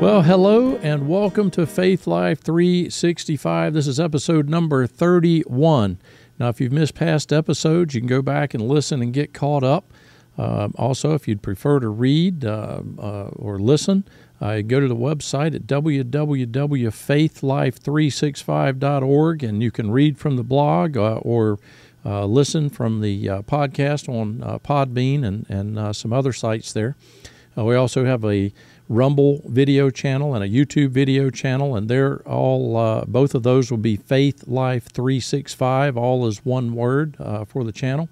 Well, hello and welcome to Faith Life 365. This is episode number 31. Now, if you've missed past episodes, you can go back and listen and get caught up. Uh, also, if you'd prefer to read uh, uh, or listen, uh, go to the website at www.faithlife365.org and you can read from the blog uh, or uh, listen from the podcast on Podbean and, and some other sites there. we also have a Rumble video channel and a YouTube video channel, and they're all uh, both of those will be Faith Life 365, all is one word uh, for the channel.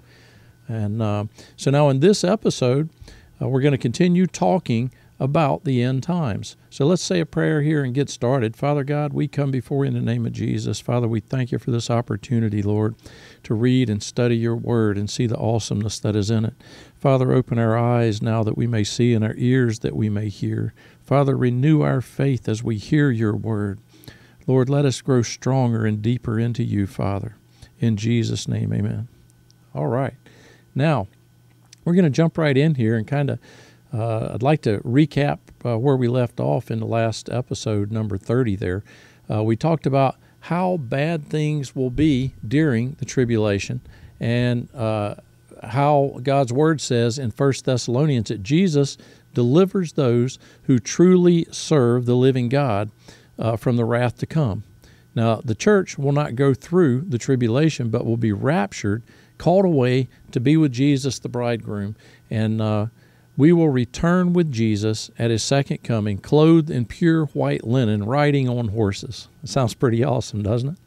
And uh, so now in this episode, uh, we're going to continue talking about the end times. So let's say a prayer here and get started. Father God, we come before you in the name of Jesus. Father, we thank you for this opportunity, Lord, to read and study your word and see the awesomeness that is in it. Father, open our eyes now that we may see and our ears that we may hear. Father, renew our faith as we hear your word. Lord, let us grow stronger and deeper into you, Father. In Jesus' name, amen. All right. Now, we're going to jump right in here and kind of uh, I'd like to recap uh, where we left off in the last episode, number 30 there. Uh, we talked about how bad things will be during the tribulation and uh, how God's word says in 1 Thessalonians that Jesus delivers those who truly serve the living God uh, from the wrath to come. Now, the church will not go through the tribulation, but will be raptured, called away to be with Jesus, the bridegroom. And uh, we will return with Jesus at his second coming, clothed in pure white linen, riding on horses. It sounds pretty awesome, doesn't it?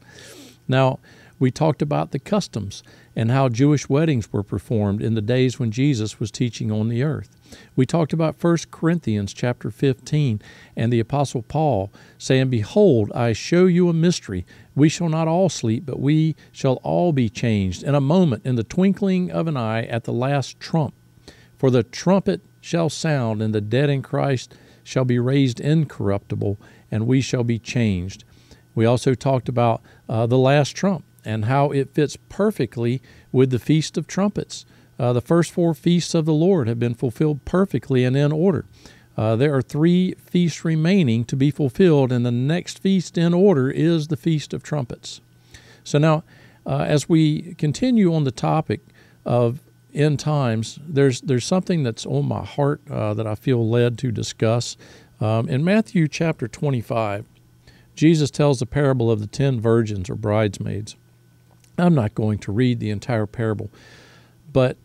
Now, we talked about the customs and how Jewish weddings were performed in the days when Jesus was teaching on the earth. We talked about 1 Corinthians chapter 15 and the apostle Paul saying, "Behold, I show you a mystery. We shall not all sleep, but we shall all be changed in a moment, in the twinkling of an eye, at the last trump." For the trumpet shall sound, and the dead in Christ shall be raised incorruptible, and we shall be changed. We also talked about uh, the last trump and how it fits perfectly with the Feast of Trumpets. Uh, the first four feasts of the Lord have been fulfilled perfectly and in order. Uh, there are three feasts remaining to be fulfilled, and the next feast in order is the Feast of Trumpets. So now, uh, as we continue on the topic of end times, there's there's something that's on my heart uh, that I feel led to discuss. Um, in Matthew chapter 25, Jesus tells the parable of the ten virgins or bridesmaids. I'm not going to read the entire parable, but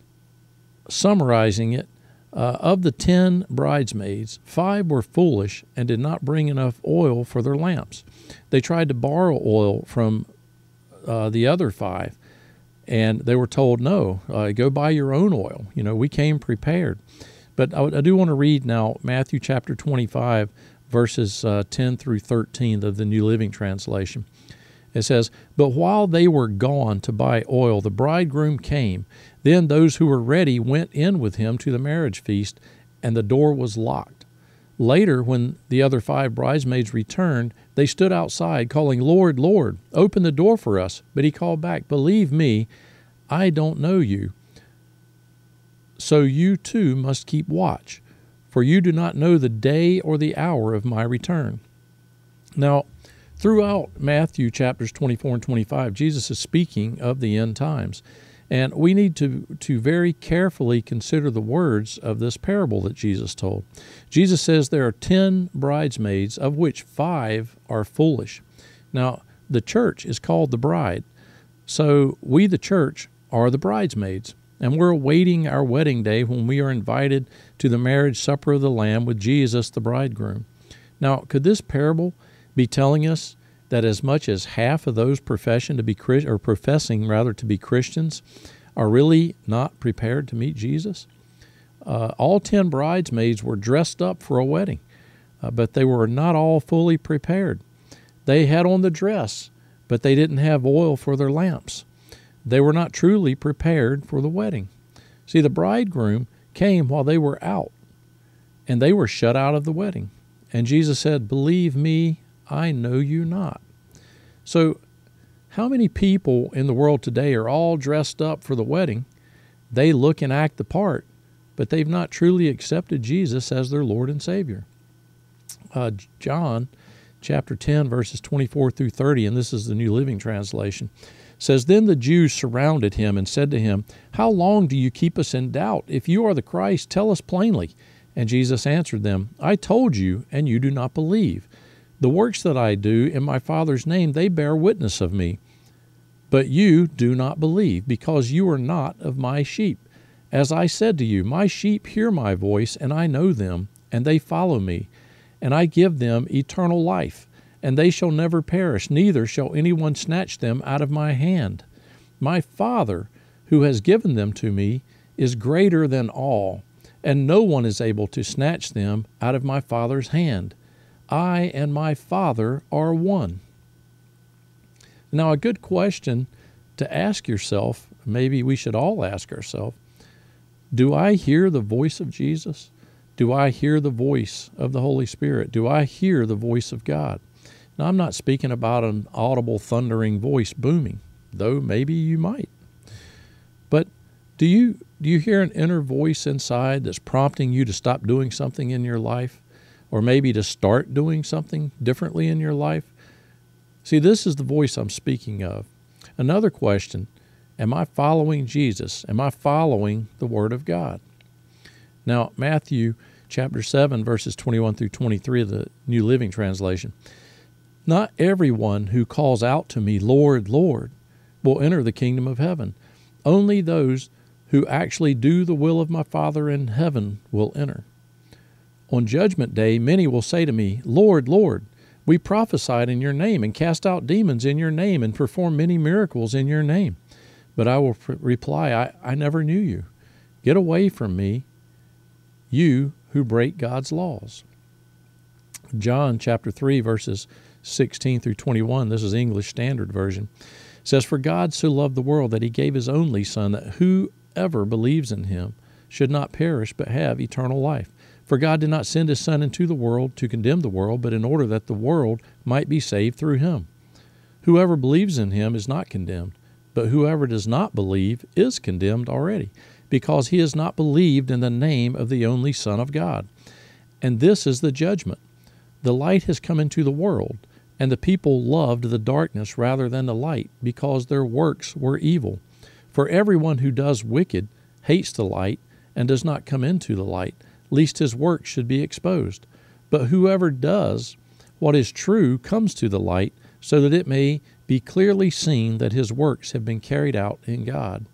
summarizing it, uh, of the ten bridesmaids, five were foolish and did not bring enough oil for their lamps. They tried to borrow oil from uh, the other five and they were told, no, uh, go buy your own oil. You know, we came prepared. But I, I do want to read now Matthew chapter 25, verses uh, 10 through 13 of the New Living Translation. It says, But while they were gone to buy oil, the bridegroom came. Then those who were ready went in with him to the marriage feast, and the door was locked. Later, when the other five bridesmaids returned, they stood outside, calling, Lord, Lord, open the door for us. But he called back, Believe me, I don't know you. So you too must keep watch, for you do not know the day or the hour of my return. Now, throughout Matthew chapters 24 and 25, Jesus is speaking of the end times. And we need to, to very carefully consider the words of this parable that Jesus told. Jesus says there are 10 bridesmaids, of which five are foolish. Now, the church is called the bride. So we, the church, are the bridesmaids. And we're awaiting our wedding day when we are invited to the marriage supper of the Lamb with Jesus, the bridegroom. Now, could this parable be telling us that as much as half of those profession to be or professing rather to be Christians are really not prepared to meet Jesus. Uh, all ten bridesmaids were dressed up for a wedding, uh, but they were not all fully prepared. They had on the dress, but they didn't have oil for their lamps. They were not truly prepared for the wedding. See, the bridegroom came while they were out, and they were shut out of the wedding. And Jesus said, Believe me, I know you not. So, how many people in the world today are all dressed up for the wedding? They look and act the part, but they've not truly accepted Jesus as their Lord and Savior. uh, John chapter 10, verses 24 through 30, and this is the New Living Translation, says, Then the Jews surrounded him and said to him, How long do you keep us in doubt? If you are the Christ, tell us plainly. And Jesus answered them, I told you, and you do not believe. The works that I do in my Father's name, they bear witness of me. But you do not believe, because you are not of my sheep. As I said to you, my sheep hear my voice, and I know them, and they follow me and I give them eternal life, and they shall never perish, neither shall anyone snatch them out of my hand. My Father, who has given them to me, is greater than all, and no one is able to snatch them out of my Father's hand. I and my Father are one. Now, a good question to ask yourself, maybe we should all ask ourselves do I hear the voice of Jesus? Do I hear the voice of the Holy Spirit? Do I hear the voice of God? Now, I'm not speaking about an audible, thundering voice booming, though maybe you might. But do you do you hear an inner voice inside that's prompting you to stop doing something in your life, or maybe to start doing something differently in your life? See, this is the voice I'm speaking of. Another question Am I following Jesus? Am I following the Word of God? Now, Matthew chapter 7, verses 21 through 23 of the New Living Translation. Not everyone who calls out to me, Lord, Lord, will enter the kingdom of heaven. Only those who actually do the will of my Father in heaven will enter. On judgment day, many will say to me, Lord, Lord, we prophesied in your name and cast out demons in your name and performed many miracles in your name. But I will reply, I, I never knew you. Get away from me, you who break God's laws. John chapter 3, verses 16 through 21, this is English Standard Version, says, For God so loved the world that he gave his only Son, that whoever believes in him should not perish but have eternal life. For God did not send his Son into the world to condemn the world, but in order that the world might be saved through him. Whoever believes in him is not condemned, but whoever does not believe is condemned already because he has not believed in the name of the only Son of God. And this is the judgment. The light has come into the world, and the people loved the darkness rather than the light, because their works were evil. For everyone who does wicked hates the light and does not come into the light, lest his works should be exposed. But whoever does what is true comes to the light, so that it may be clearly seen that his works have been carried out in God.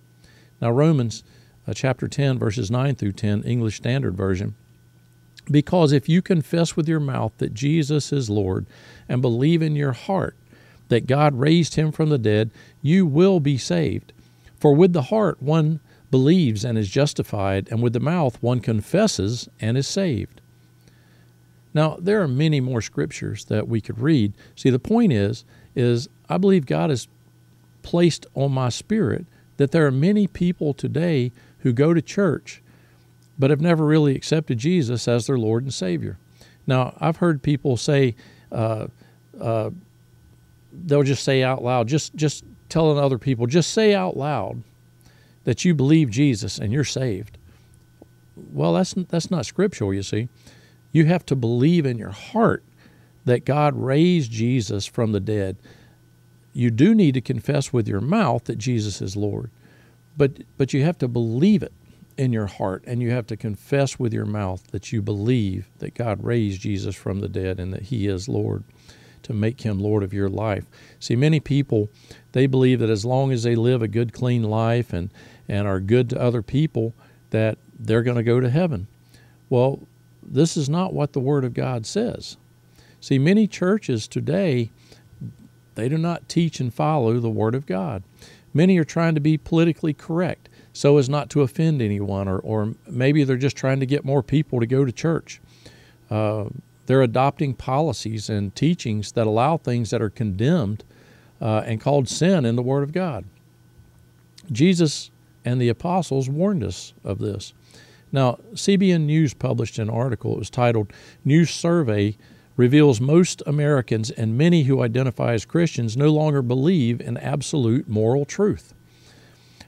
Now, Romans uh, chapter 10, verses 9 through 10, English Standard Version. Because if you confess with your mouth that Jesus is Lord and believe in your heart that God raised him from the dead, you will be saved. For with the heart one believes and is justified, and with the mouth one confesses and is saved. Now, there are many more scriptures that we could read. See, the point is, is I believe God has placed on my spirit that there are many people today who go to church but have never really accepted Jesus as their Lord and Savior. Now, I've heard people say, uh, uh, they'll just say out loud, just just telling other people, just say out loud that you believe Jesus and you're saved. Well, that's that's not scriptural, you see. You have to believe in your heart that God raised Jesus from the dead. You do need to confess with your mouth that Jesus is Lord. But but you have to believe it in your heart and you have to confess with your mouth that you believe that God raised Jesus from the dead and that he is Lord to make him Lord of your life. See, many people they believe that as long as they live a good clean life and and are good to other people that they're going to go to heaven. Well, this is not what the word of God says. See, many churches today they do not teach and follow the word of God. Many are trying to be politically correct so as not to offend anyone, or, or maybe they're just trying to get more people to go to church. Uh, they're adopting policies and teachings that allow things that are condemned uh, and called sin in the Word of God. Jesus and the apostles warned us of this. Now, CBN News published an article. It was titled New Survey reveals most Americans and many who identify as Christians no longer believe in absolute moral truth.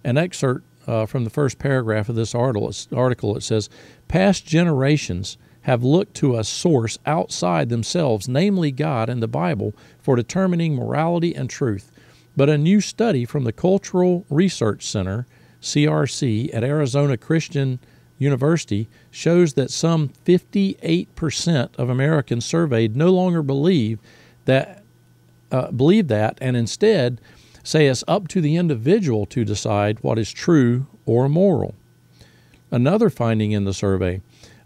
An excerpt uh, from the first paragraph of this article, it says, Past generations have looked to a source outside themselves, namely God and the Bible, for determining morality and truth. But a new study from the Cultural Research Center, CRC, at Arizona Christian University shows that some 58% of Americans surveyed no longer believe that uh, believe that and instead say it's up to the individual to decide what is true or moral. Another finding in the survey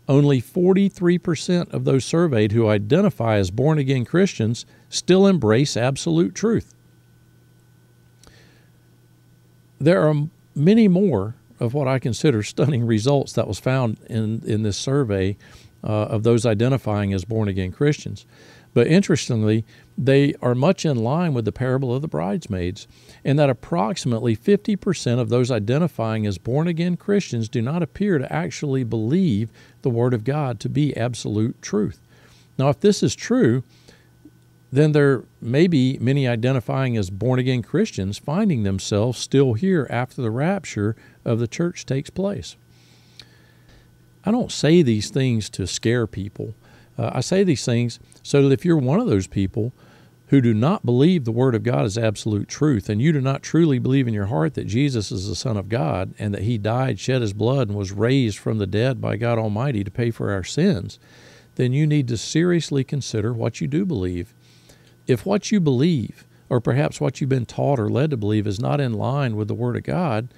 only 43% of those surveyed who identify as born again Christians still embrace absolute truth. There are many more of what I consider stunning results that was found in, in this survey uh, of those identifying as born again Christians. But interestingly, they are much in line with the parable of the bridesmaids, in that approximately 50% of those identifying as born again Christians do not appear to actually believe the Word of God to be absolute truth. Now, if this is true, then there may be many identifying as born again Christians finding themselves still here after the rapture of the church takes place. I don't say these things to scare people. Uh, I say these things so that if you're one of those people who do not believe the Word of God is absolute truth, and you do not truly believe in your heart that Jesus is the Son of God and that He died, shed His blood, and was raised from the dead by God Almighty to pay for our sins, then you need to seriously consider what you do believe if what you believe, or perhaps what you've been taught or led to believe, is not in line with the Word of God,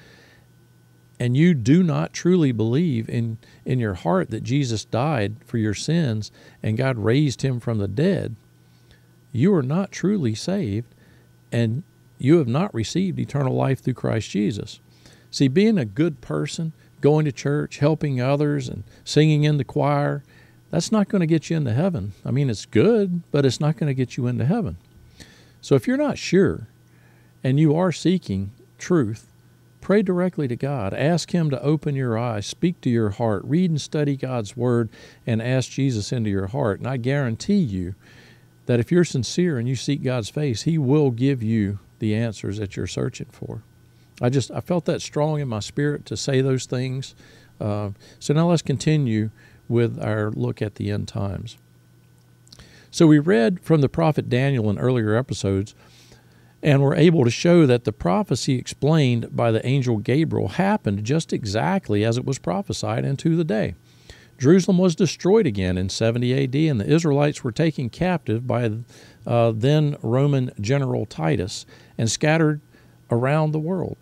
and you do not truly believe in, in your heart that Jesus died for your sins and God raised him from the dead, you are not truly saved and you have not received eternal life through Christ Jesus. See, being a good person, going to church, helping others, and singing in the choir, that's not going to get you into heaven. I mean, it's good, but it's not going to get you into heaven. So if you're not sure and you are seeking truth, pray directly to God. Ask Him to open your eyes, speak to your heart, read and study God's Word, and ask Jesus into your heart. And I guarantee you that if you're sincere and you seek God's face, He will give you the answers that you're searching for. I just I felt that strong in my spirit to say those things. Uh, so now let's continue with our look at the end times. So we read from the prophet Daniel in earlier episodes and were able to show that the prophecy explained by the angel Gabriel happened just exactly as it was prophesied into the day. Jerusalem was destroyed again in 70 AD, and the Israelites were taken captive by uh, then Roman general Titus and scattered around the world.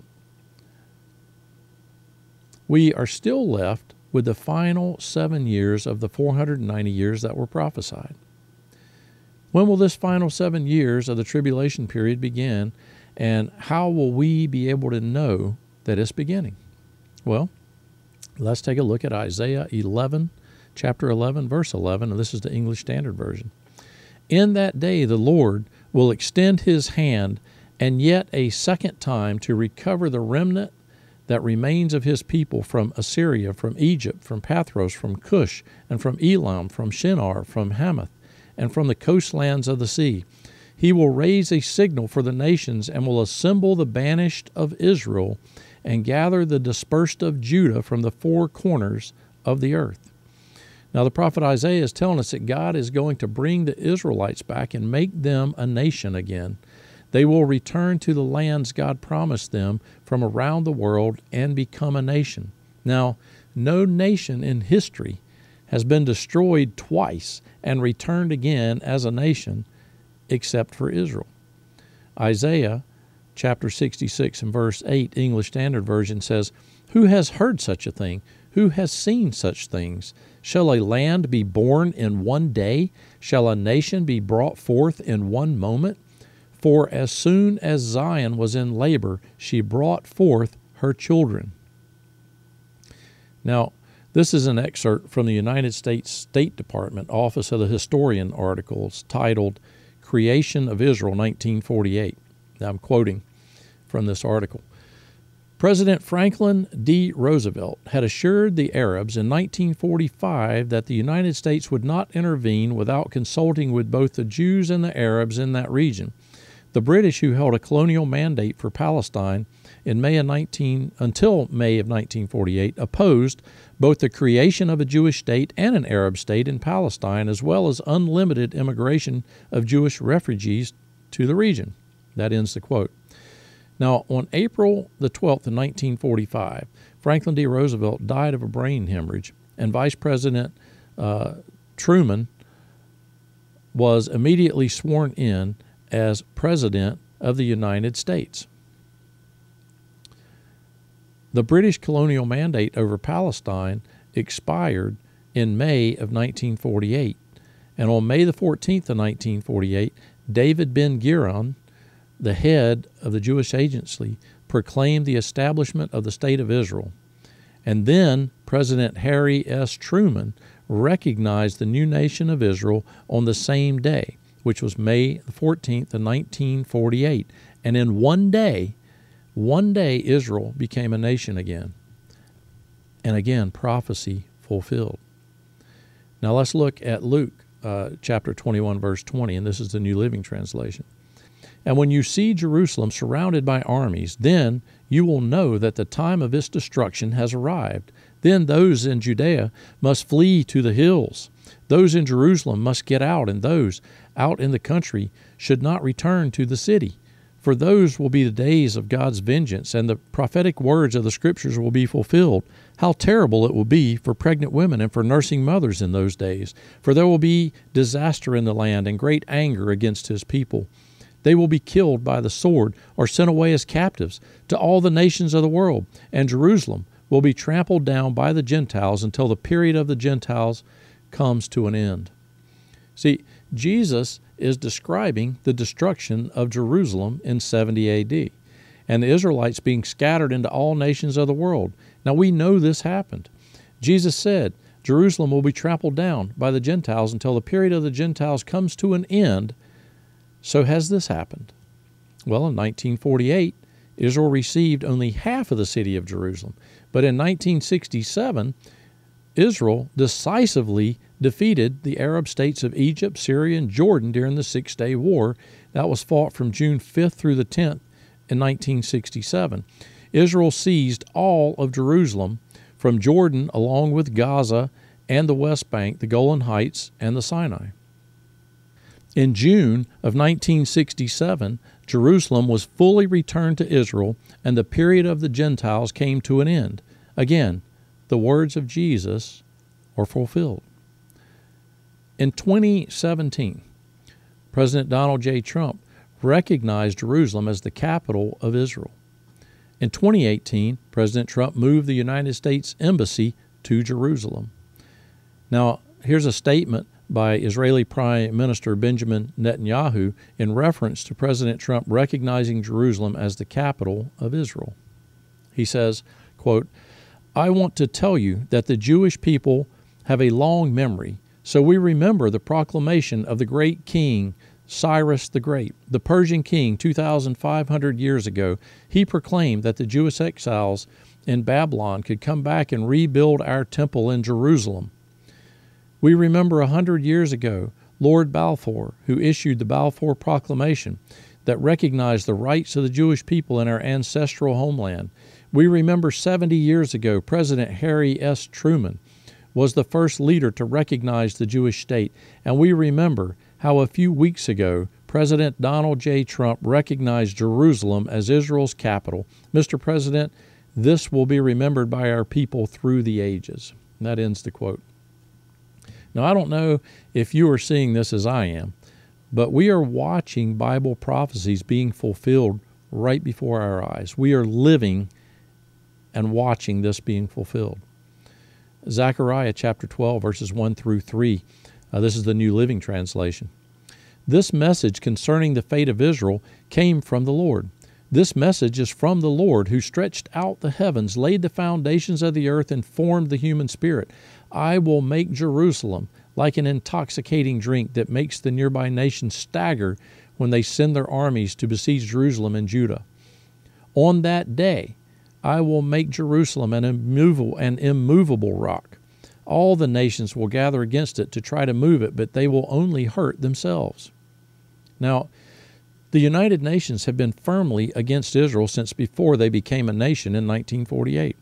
We are still left with the final seven years of the 490 years that were prophesied. When will this final seven years of the tribulation period begin, and how will we be able to know that it's beginning? Well, let's take a look at Isaiah 11, chapter 11, verse 11, and this is the English Standard Version. In that day, the Lord will extend his hand and yet a second time to recover the remnant that remains of his people from Assyria, from Egypt, from Pathros, from Cush, and from Elam, from Shinar, from Hamath, and from the coastlands of the sea. He will raise a signal for the nations and will assemble the banished of Israel and gather the dispersed of Judah from the four corners of the earth. Now, the prophet Isaiah is telling us that God is going to bring the Israelites back and make them a nation again. They will return to the lands God promised them from around the world and become a nation. Now, no nation in history has been destroyed twice and returned again as a nation except for Israel. Isaiah chapter 66 and verse 8, English Standard Version says, Who has heard such a thing? Who has seen such things? Shall a land be born in one day? Shall a nation be brought forth in one moment? For as soon as Zion was in labor, she brought forth her children. Now, this is an excerpt from the United States State Department Office of the Historian articles titled Creation of Israel 1948. Now, I'm quoting from this article. President Franklin D. Roosevelt had assured the Arabs in 1945 that the United States would not intervene without consulting with both the Jews and the Arabs in that region The British, who held a colonial mandate for Palestine in May of 19 until May of 1948, opposed both the creation of a Jewish state and an Arab state in Palestine, as well as unlimited immigration of Jewish refugees to the region. That ends the quote. Now, on April the 12th of 1945, Franklin D. Roosevelt died of a brain hemorrhage, and Vice President uh, Truman was immediately sworn in as President of the United States. The British colonial mandate over Palestine expired in May of 1948, and on May the 14th of 1948, David Ben Gurion, the head of the Jewish Agency, proclaimed the establishment of the State of Israel. And then President Harry S. Truman recognized the new nation of Israel on the same day, which was May the 14th of 1948. And in one day, one day Israel became a nation again. And again, prophecy fulfilled. Now let's look at Luke uh, chapter 21, verse 20, and this is the New Living Translation. And when you see Jerusalem surrounded by armies, then you will know that the time of its destruction has arrived. Then those in Judea must flee to the hills. Those in Jerusalem must get out, and those out in the country should not return to the city. For those will be the days of God's vengeance, and the prophetic words of the Scriptures will be fulfilled. How terrible it will be for pregnant women and for nursing mothers in those days! For there will be disaster in the land and great anger against his people. They will be killed by the sword or sent away as captives to all the nations of the world, and Jerusalem will be trampled down by the Gentiles until the period of the Gentiles comes to an end. See, Jesus is describing the destruction of Jerusalem in 70 AD and the Israelites being scattered into all nations of the world. Now we know this happened. Jesus said, Jerusalem will be trampled down by the Gentiles until the period of the Gentiles comes to an end. So has this happened? Well, in 1948, Israel received only half of the city of Jerusalem. But in 1967, Israel decisively defeated the Arab states of Egypt, Syria, and Jordan during the Six Day War. That was fought from June 5th through the 10th in 1967. Israel seized all of Jerusalem from Jordan, along with Gaza and the West Bank, the Golan Heights, and the Sinai. In June of 1967, Jerusalem was fully returned to Israel, and the period of the Gentiles came to an end. Again, the words of Jesus are fulfilled. In 2017, President Donald J. Trump recognized Jerusalem as the capital of Israel. In 2018, President Trump moved the United States Embassy to Jerusalem. Now, here's a statement by Israeli Prime Minister Benjamin Netanyahu in reference to President Trump recognizing Jerusalem as the capital of Israel. He says, quote, I want to tell you that the Jewish people have a long memory so we remember the proclamation of the great king Cyrus the Great, the Persian king 2,500 years ago. He proclaimed that the Jewish exiles in Babylon could come back and rebuild our temple in Jerusalem. We remember a hundred years ago Lord Balfour, who issued the Balfour Proclamation that recognized the rights of the Jewish people in our ancestral homeland. We remember 70 years ago President Harry S. Truman, was the first leader to recognize the Jewish state, and we remember how a few weeks ago President Donald J. Trump recognized Jerusalem as Israel's capital. Mr. President, this will be remembered by our people through the ages. And that ends the quote. Now, I don't know if you are seeing this as I am, but we are watching Bible prophecies being fulfilled right before our eyes. We are living and watching this being fulfilled. Zechariah chapter 12, verses 1 through 3. Uh, this is the New Living Translation. This message concerning the fate of Israel came from the Lord. This message is from the Lord, who stretched out the heavens, laid the foundations of the earth, and formed the human spirit. I will make Jerusalem like an intoxicating drink that makes the nearby nations stagger when they send their armies to besiege Jerusalem and Judah. On that day, I will make Jerusalem an immovable, an immovable rock. All the nations will gather against it to try to move it, but they will only hurt themselves. Now, The United Nations have been firmly against Israel since before they became a nation in 1948.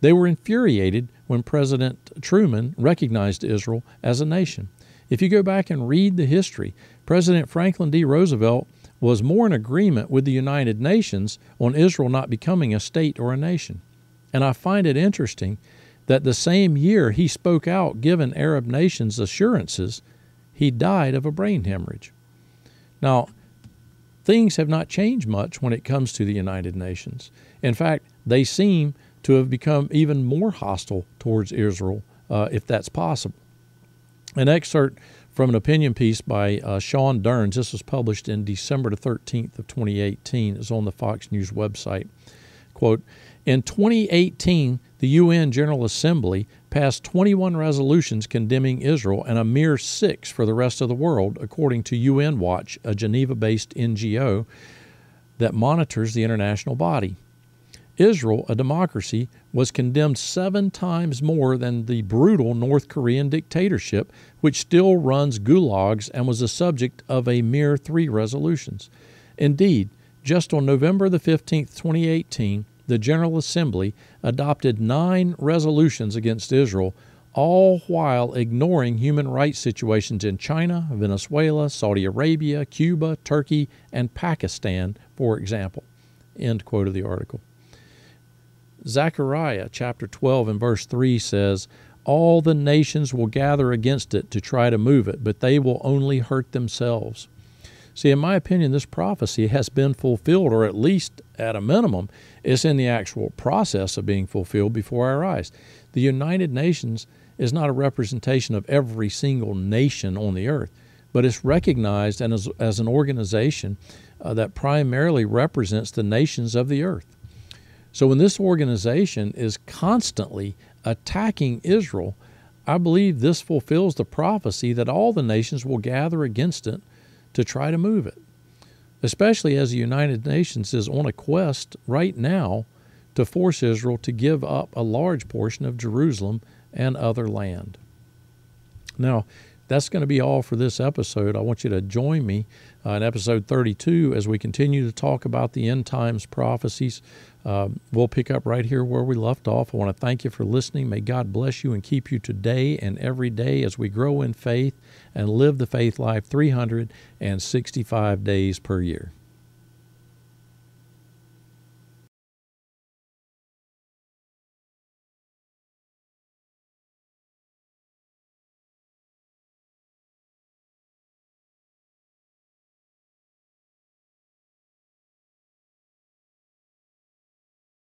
They were infuriated when President Truman recognized Israel as a nation. If you go back and read the history, President Franklin D. Roosevelt was more in agreement with the United Nations on Israel not becoming a state or a nation. And I find it interesting that the same year he spoke out giving Arab nations assurances, he died of a brain hemorrhage. Now, things have not changed much when it comes to the United Nations. In fact, they seem to have become even more hostile towards Israel, uh, if that's possible. An excerpt from an opinion piece by uh, Sean Durns. This was published in December the 13th of 2018. It's on the Fox News website. Quote, in 2018, the UN General Assembly passed 21 resolutions condemning Israel and a mere six for the rest of the world, according to UN Watch, a Geneva based NGO that monitors the international body. Israel, a democracy, was condemned seven times more than the brutal North Korean dictatorship, which still runs gulags and was the subject of a mere three resolutions. Indeed, just on November the 15th, 2018, the General Assembly adopted nine resolutions against Israel, all while ignoring human rights situations in China, Venezuela, Saudi Arabia, Cuba, Turkey, and Pakistan, for example. End quote of the article. Zechariah chapter 12 and verse 3 says, All the nations will gather against it to try to move it, but they will only hurt themselves. See, in my opinion, this prophecy has been fulfilled, or at least at a minimum, is in the actual process of being fulfilled before our eyes. The United Nations is not a representation of every single nation on the earth, but it's recognized as, as an organization uh, that primarily represents the nations of the earth. So when this organization is constantly attacking Israel, I believe this fulfills the prophecy that all the nations will gather against it to try to move it, especially as the United Nations is on a quest right now to force Israel to give up a large portion of Jerusalem and other land. Now, that's going to be all for this episode. I want you to join me uh, in episode 32 as we continue to talk about the end times prophecies uh, we'll pick up right here where we left off. I want to thank you for listening. May God bless you and keep you today and every day as we grow in faith and live the faith life 365 days per year.